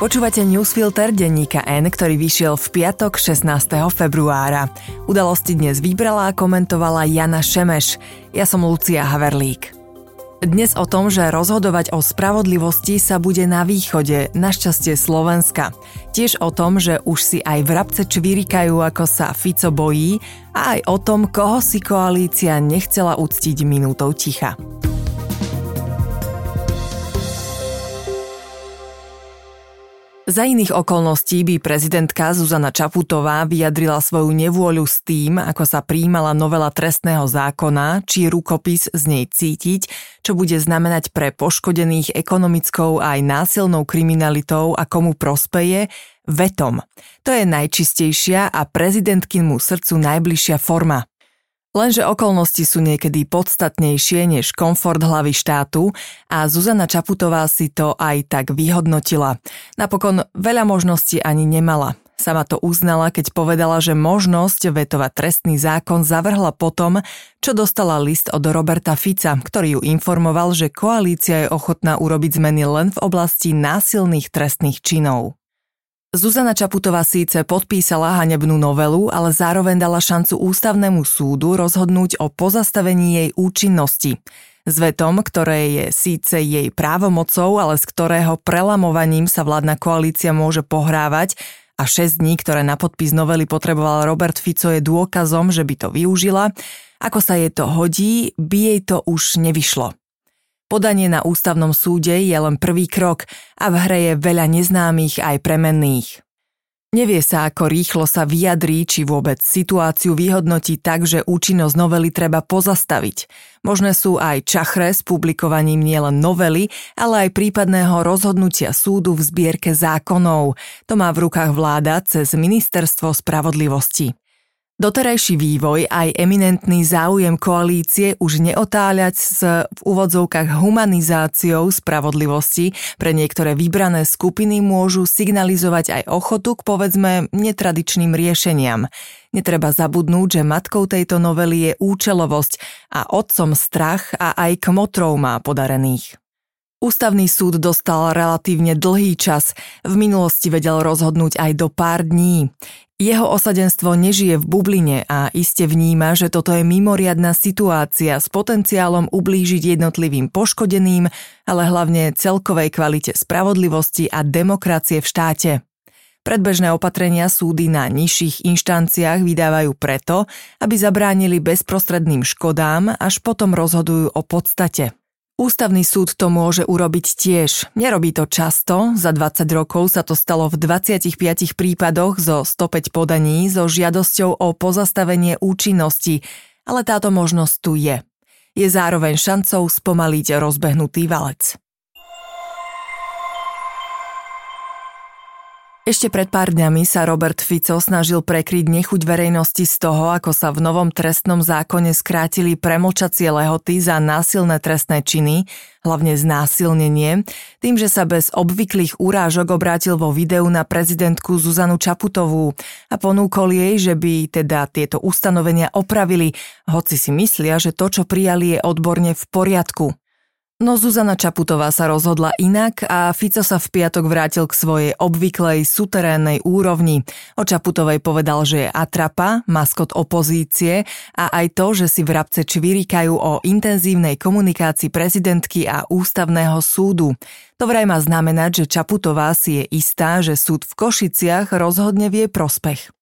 Počúvate newsfilter denníka N, ktorý vyšiel v piatok 16. februára. Udalosti dnes vybrala a komentovala Jana Šemeš. Ja som Lucia Haverlík. Dnes o tom, že rozhodovať o spravodlivosti sa bude na východe, našťastie Slovenska. Tiež o tom, že už si aj vrabce čvirikajú, ako sa Fico bojí a aj o tom, koho si koalícia nechcela uctiť minútou ticha. Za iných okolností by prezidentka Zuzana Čaputová vyjadrila svoju nevôľu s tým, ako sa príjmala novela trestného zákona, či rukopis z nej cítiť, čo bude znamenať pre poškodených ekonomickou aj násilnou kriminalitou a komu prospeje, vetom. To je najčistejšia a prezidentkinmu srdcu najbližšia forma. Lenže okolnosti sú niekedy podstatnejšie než komfort hlavy štátu a Zuzana Čaputová si to aj tak vyhodnotila. Napokon veľa možností ani nemala. Sama to uznala, keď povedala, že možnosť vetovať trestný zákon zavrhla potom, čo dostala list od Roberta Fica, ktorý ju informoval, že koalícia je ochotná urobiť zmeny len v oblasti násilných trestných činov. Zuzana Čaputová síce podpísala hanebnú novelu, ale zároveň dala šancu ústavnému súdu rozhodnúť o pozastavení jej účinnosti. S vetom, ktoré je síce jej právomocou, ale z ktorého prelamovaním sa vládna koalícia môže pohrávať a 6 dní, ktoré na podpis novely potreboval Robert Fico, je dôkazom, že by to využila. Ako sa jej to hodí, by jej to už nevyšlo. Podanie na ústavnom súde je len prvý krok a v hre je veľa neznámych aj premenných. Nevie sa, ako rýchlo sa vyjadrí, či vôbec situáciu vyhodnotí tak, že účinnosť novely treba pozastaviť. Možné sú aj čachre s publikovaním nielen novely, ale aj prípadného rozhodnutia súdu v zbierke zákonov. To má v rukách vláda cez Ministerstvo spravodlivosti. Doterajší vývoj aj eminentný záujem koalície už neotáľať s v úvodzovkách humanizáciou spravodlivosti pre niektoré vybrané skupiny môžu signalizovať aj ochotu k povedzme netradičným riešeniam. Netreba zabudnúť, že matkou tejto novely je účelovosť a otcom strach a aj kmotrov má podarených. Ústavný súd dostal relatívne dlhý čas, v minulosti vedel rozhodnúť aj do pár dní. Jeho osadenstvo nežije v bubline a iste vníma, že toto je mimoriadná situácia s potenciálom ublížiť jednotlivým poškodeným, ale hlavne celkovej kvalite spravodlivosti a demokracie v štáte. Predbežné opatrenia súdy na nižších inštanciách vydávajú preto, aby zabránili bezprostredným škodám, až potom rozhodujú o podstate. Ústavný súd to môže urobiť tiež. Nerobí to často, za 20 rokov sa to stalo v 25 prípadoch zo 105 podaní so žiadosťou o pozastavenie účinnosti, ale táto možnosť tu je. Je zároveň šancou spomaliť rozbehnutý valec. Ešte pred pár dňami sa Robert Fico snažil prekryť nechuť verejnosti z toho, ako sa v novom trestnom zákone skrátili premlčacie lehoty za násilné trestné činy, hlavne znásilnenie, tým, že sa bez obvyklých urážok obrátil vo videu na prezidentku Zuzanu Čaputovú a ponúkol jej, že by teda tieto ustanovenia opravili, hoci si myslia, že to, čo prijali, je odborne v poriadku. No Zuzana Čaputová sa rozhodla inak a Fico sa v piatok vrátil k svojej obvyklej suterénnej úrovni. O Čaputovej povedal, že je atrapa, maskot opozície a aj to, že si vrabce čvirikajú o intenzívnej komunikácii prezidentky a ústavného súdu. To vraj má znamenať, že Čaputová si je istá, že súd v Košiciach rozhodne vie prospech.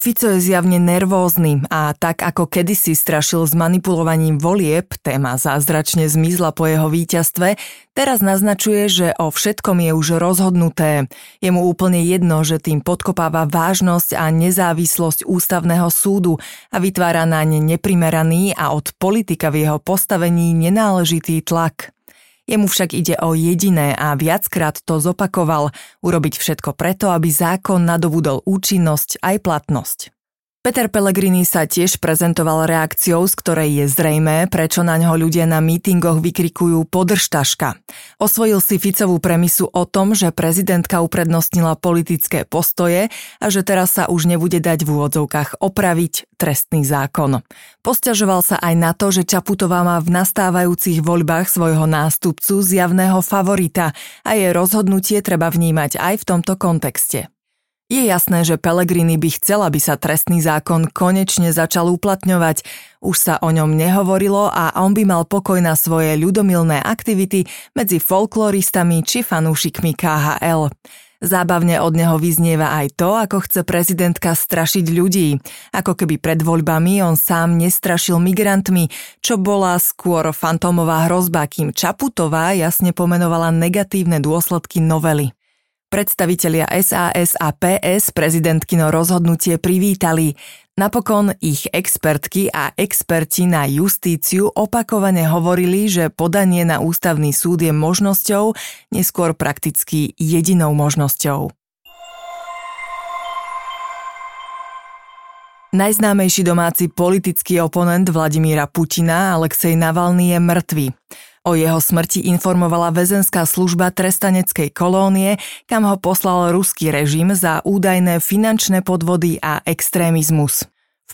Fico je zjavne nervózny a tak ako kedysi strašil s manipulovaním volieb, téma zázračne zmizla po jeho víťazstve, teraz naznačuje, že o všetkom je už rozhodnuté. Je mu úplne jedno, že tým podkopáva vážnosť a nezávislosť ústavného súdu a vytvára na ne neprimeraný a od politika v jeho postavení nenáležitý tlak. Jemu však ide o jediné a viackrát to zopakoval, urobiť všetko preto, aby zákon nadobudol účinnosť aj platnosť. Peter Pellegrini sa tiež prezentoval reakciou, z ktorej je zrejmé, prečo na ňo ľudia na mítingoch vykrikujú podržtaška. Osvojil si Ficovú premisu o tom, že prezidentka uprednostnila politické postoje a že teraz sa už nebude dať v úvodzovkách opraviť trestný zákon. Posťažoval sa aj na to, že Čaputová má v nastávajúcich voľbách svojho nástupcu zjavného favorita a jej rozhodnutie treba vnímať aj v tomto kontexte. Je jasné, že Pellegrini by chcel, aby sa trestný zákon konečne začal uplatňovať. Už sa o ňom nehovorilo a on by mal pokoj na svoje ľudomilné aktivity medzi folkloristami či fanúšikmi KHL. Zábavne od neho vyznieva aj to, ako chce prezidentka strašiť ľudí. Ako keby pred voľbami on sám nestrašil migrantmi, čo bola skôr fantómová hrozba, kým Čaputová jasne pomenovala negatívne dôsledky novely. Predstavitelia SAS a PS prezidentkino rozhodnutie privítali. Napokon ich expertky a experti na justíciu opakovane hovorili, že podanie na ústavný súd je možnosťou, neskôr prakticky jedinou možnosťou. Najznámejší domáci politický oponent Vladimíra Putina, Alexej Navalny, je mŕtvy. O jeho smrti informovala väzenská služba trestaneckej kolónie, kam ho poslal ruský režim za údajné finančné podvody a extrémizmus.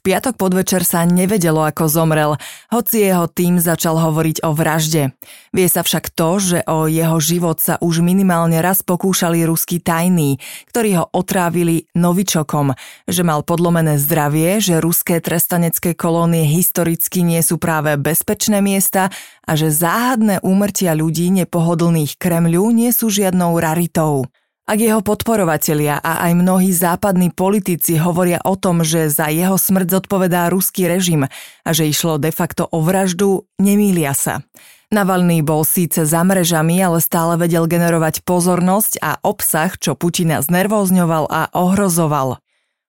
Piatok podvečer sa nevedelo, ako zomrel, hoci jeho tým začal hovoriť o vražde. Vie sa však to, že o jeho život sa už minimálne raz pokúšali ruskí tajní, ktorí ho otrávili novičokom, že mal podlomené zdravie, že ruské trestanecké kolónie historicky nie sú práve bezpečné miesta a že záhadné úmrtia ľudí nepohodlných Kremľu nie sú žiadnou raritou. Ak jeho podporovatelia a aj mnohí západní politici hovoria o tom, že za jeho smrť zodpovedá ruský režim a že išlo de facto o vraždu, nemýlia sa. Navalný bol síce za mrežami, ale stále vedel generovať pozornosť a obsah, čo Putina znervózňoval a ohrozoval.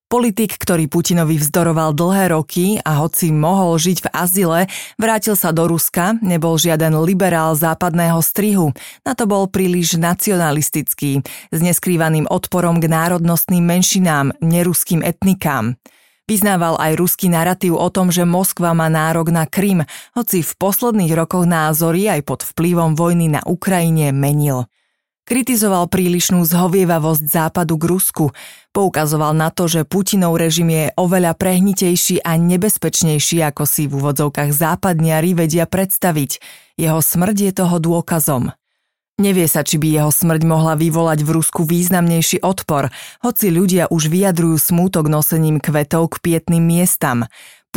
Politik, ktorý Putinovi vzdoroval dlhé roky a hoci mohol žiť v azile, vrátil sa do Ruska, nebol žiaden liberál západného strihu, na to bol príliš nacionalistický, s neskrývaným odporom k národnostným menšinám, neruským etnikám. Vyznával aj ruský narratív o tom, že Moskva má nárok na Krym, hoci v posledných rokoch názory aj pod vplyvom vojny na Ukrajine menil. Kritizoval prílišnú zhovievavosť západu k Rusku, poukazoval na to, že Putinov režim je oveľa prehnitejší a nebezpečnejší, ako si v úvodzovkách západniari vedia predstaviť. Jeho smrť je toho dôkazom. Nevie sa, či by jeho smrť mohla vyvolať v Rusku významnejší odpor, hoci ľudia už vyjadrujú smútok nosením kvetov k pietným miestam.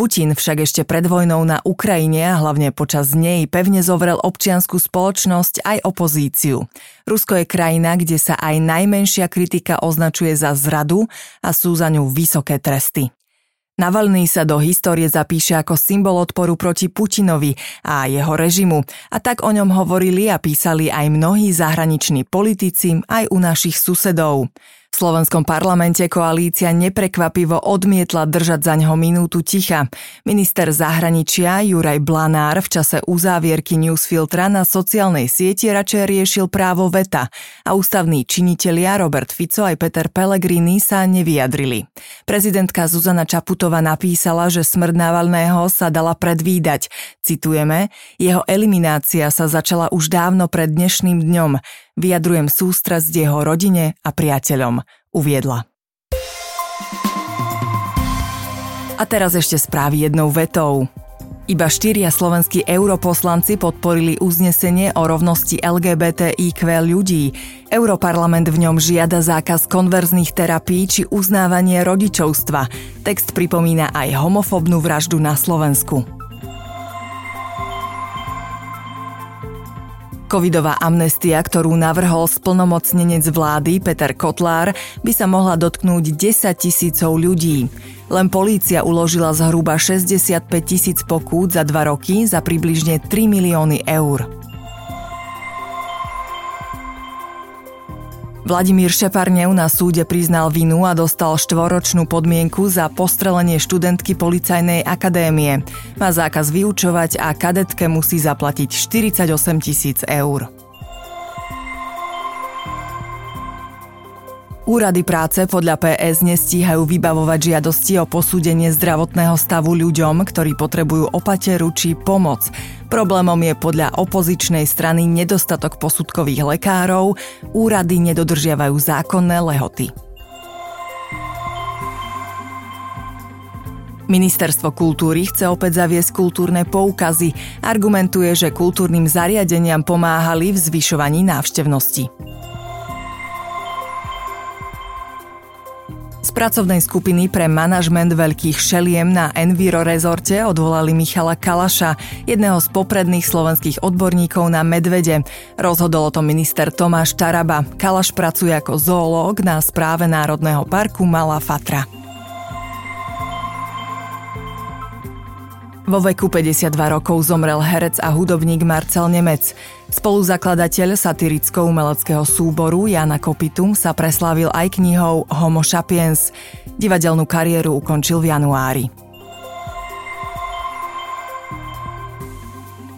Putin však ešte pred vojnou na Ukrajine a hlavne počas nej pevne zovrel občianskú spoločnosť aj opozíciu. Rusko je krajina, kde sa aj najmenšia kritika označuje za zradu a sú za ňu vysoké tresty. Navalný sa do histórie zapíše ako symbol odporu proti Putinovi a jeho režimu a tak o ňom hovorili a písali aj mnohí zahraniční politici aj u našich susedov. V slovenskom parlamente koalícia neprekvapivo odmietla držať za ňoho minútu ticha. Minister zahraničia Juraj Blanár v čase uzávierky newsfiltra na sociálnej sieti radšej riešil právo veta a ústavní činitelia Robert Fico aj Peter Pellegrini sa nevyjadrili. Prezidentka Zuzana Čaputová napísala, že smrť Navalného sa dala predvídať. Citujeme, jeho eliminácia sa začala už dávno pred dnešným dňom. Vyjadrujem sústrasť jeho rodine a priateľom, uviedla. A teraz ešte správy jednou vetou. Iba štyria slovenskí europoslanci podporili uznesenie o rovnosti LGBTIQ ľudí. Europarlament v ňom žiada zákaz konverzných terapí či uznávanie rodičovstva. Text pripomína aj homofobnú vraždu na Slovensku. Covidová amnestia, ktorú navrhol splnomocnenec vlády Peter Kotlár, by sa mohla dotknúť 10 tisícov ľudí. Len polícia uložila zhruba 65 tisíc pokút za dva roky za približne 3 milióny eur. Vladimír Šeparnev na súde priznal vinu a dostal štvoročnú podmienku za postrelenie študentky policajnej akadémie. Má zákaz vyučovať a kadetke musí zaplatiť 48 tisíc eur. Úrady práce podľa PS nestíhajú vybavovať žiadosti o posúdenie zdravotného stavu ľuďom, ktorí potrebujú opateru či pomoc. Problémom je podľa opozičnej strany nedostatok posudkových lekárov, úrady nedodržiavajú zákonné lehoty. Ministerstvo kultúry chce opäť zaviesť kultúrne poukazy. Argumentuje, že kultúrnym zariadeniam pomáhali v zvyšovaní návštevnosti. Z pracovnej skupiny pre manažment veľkých šeliem na Enviro rezorte odvolali Michala Kalaša, jedného z popredných slovenských odborníkov na medvede. Rozhodol o tom minister Tomáš Taraba. Kalaš pracuje ako zoológ na správe Národného parku Malá Fatra. Vo veku 52 rokov zomrel herec a hudobník Marcel Nemec. Spoluzakladateľ satiricko-umeleckého súboru Jana Kopitum sa preslávil aj knihou Homo sapiens. Divadelnú kariéru ukončil v januári.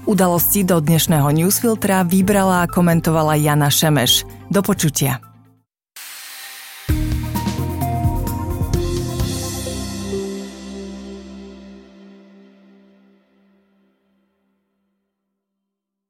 Udalosti do dnešného newsfiltra vybrala a komentovala Jana Šemeš. Do počutia.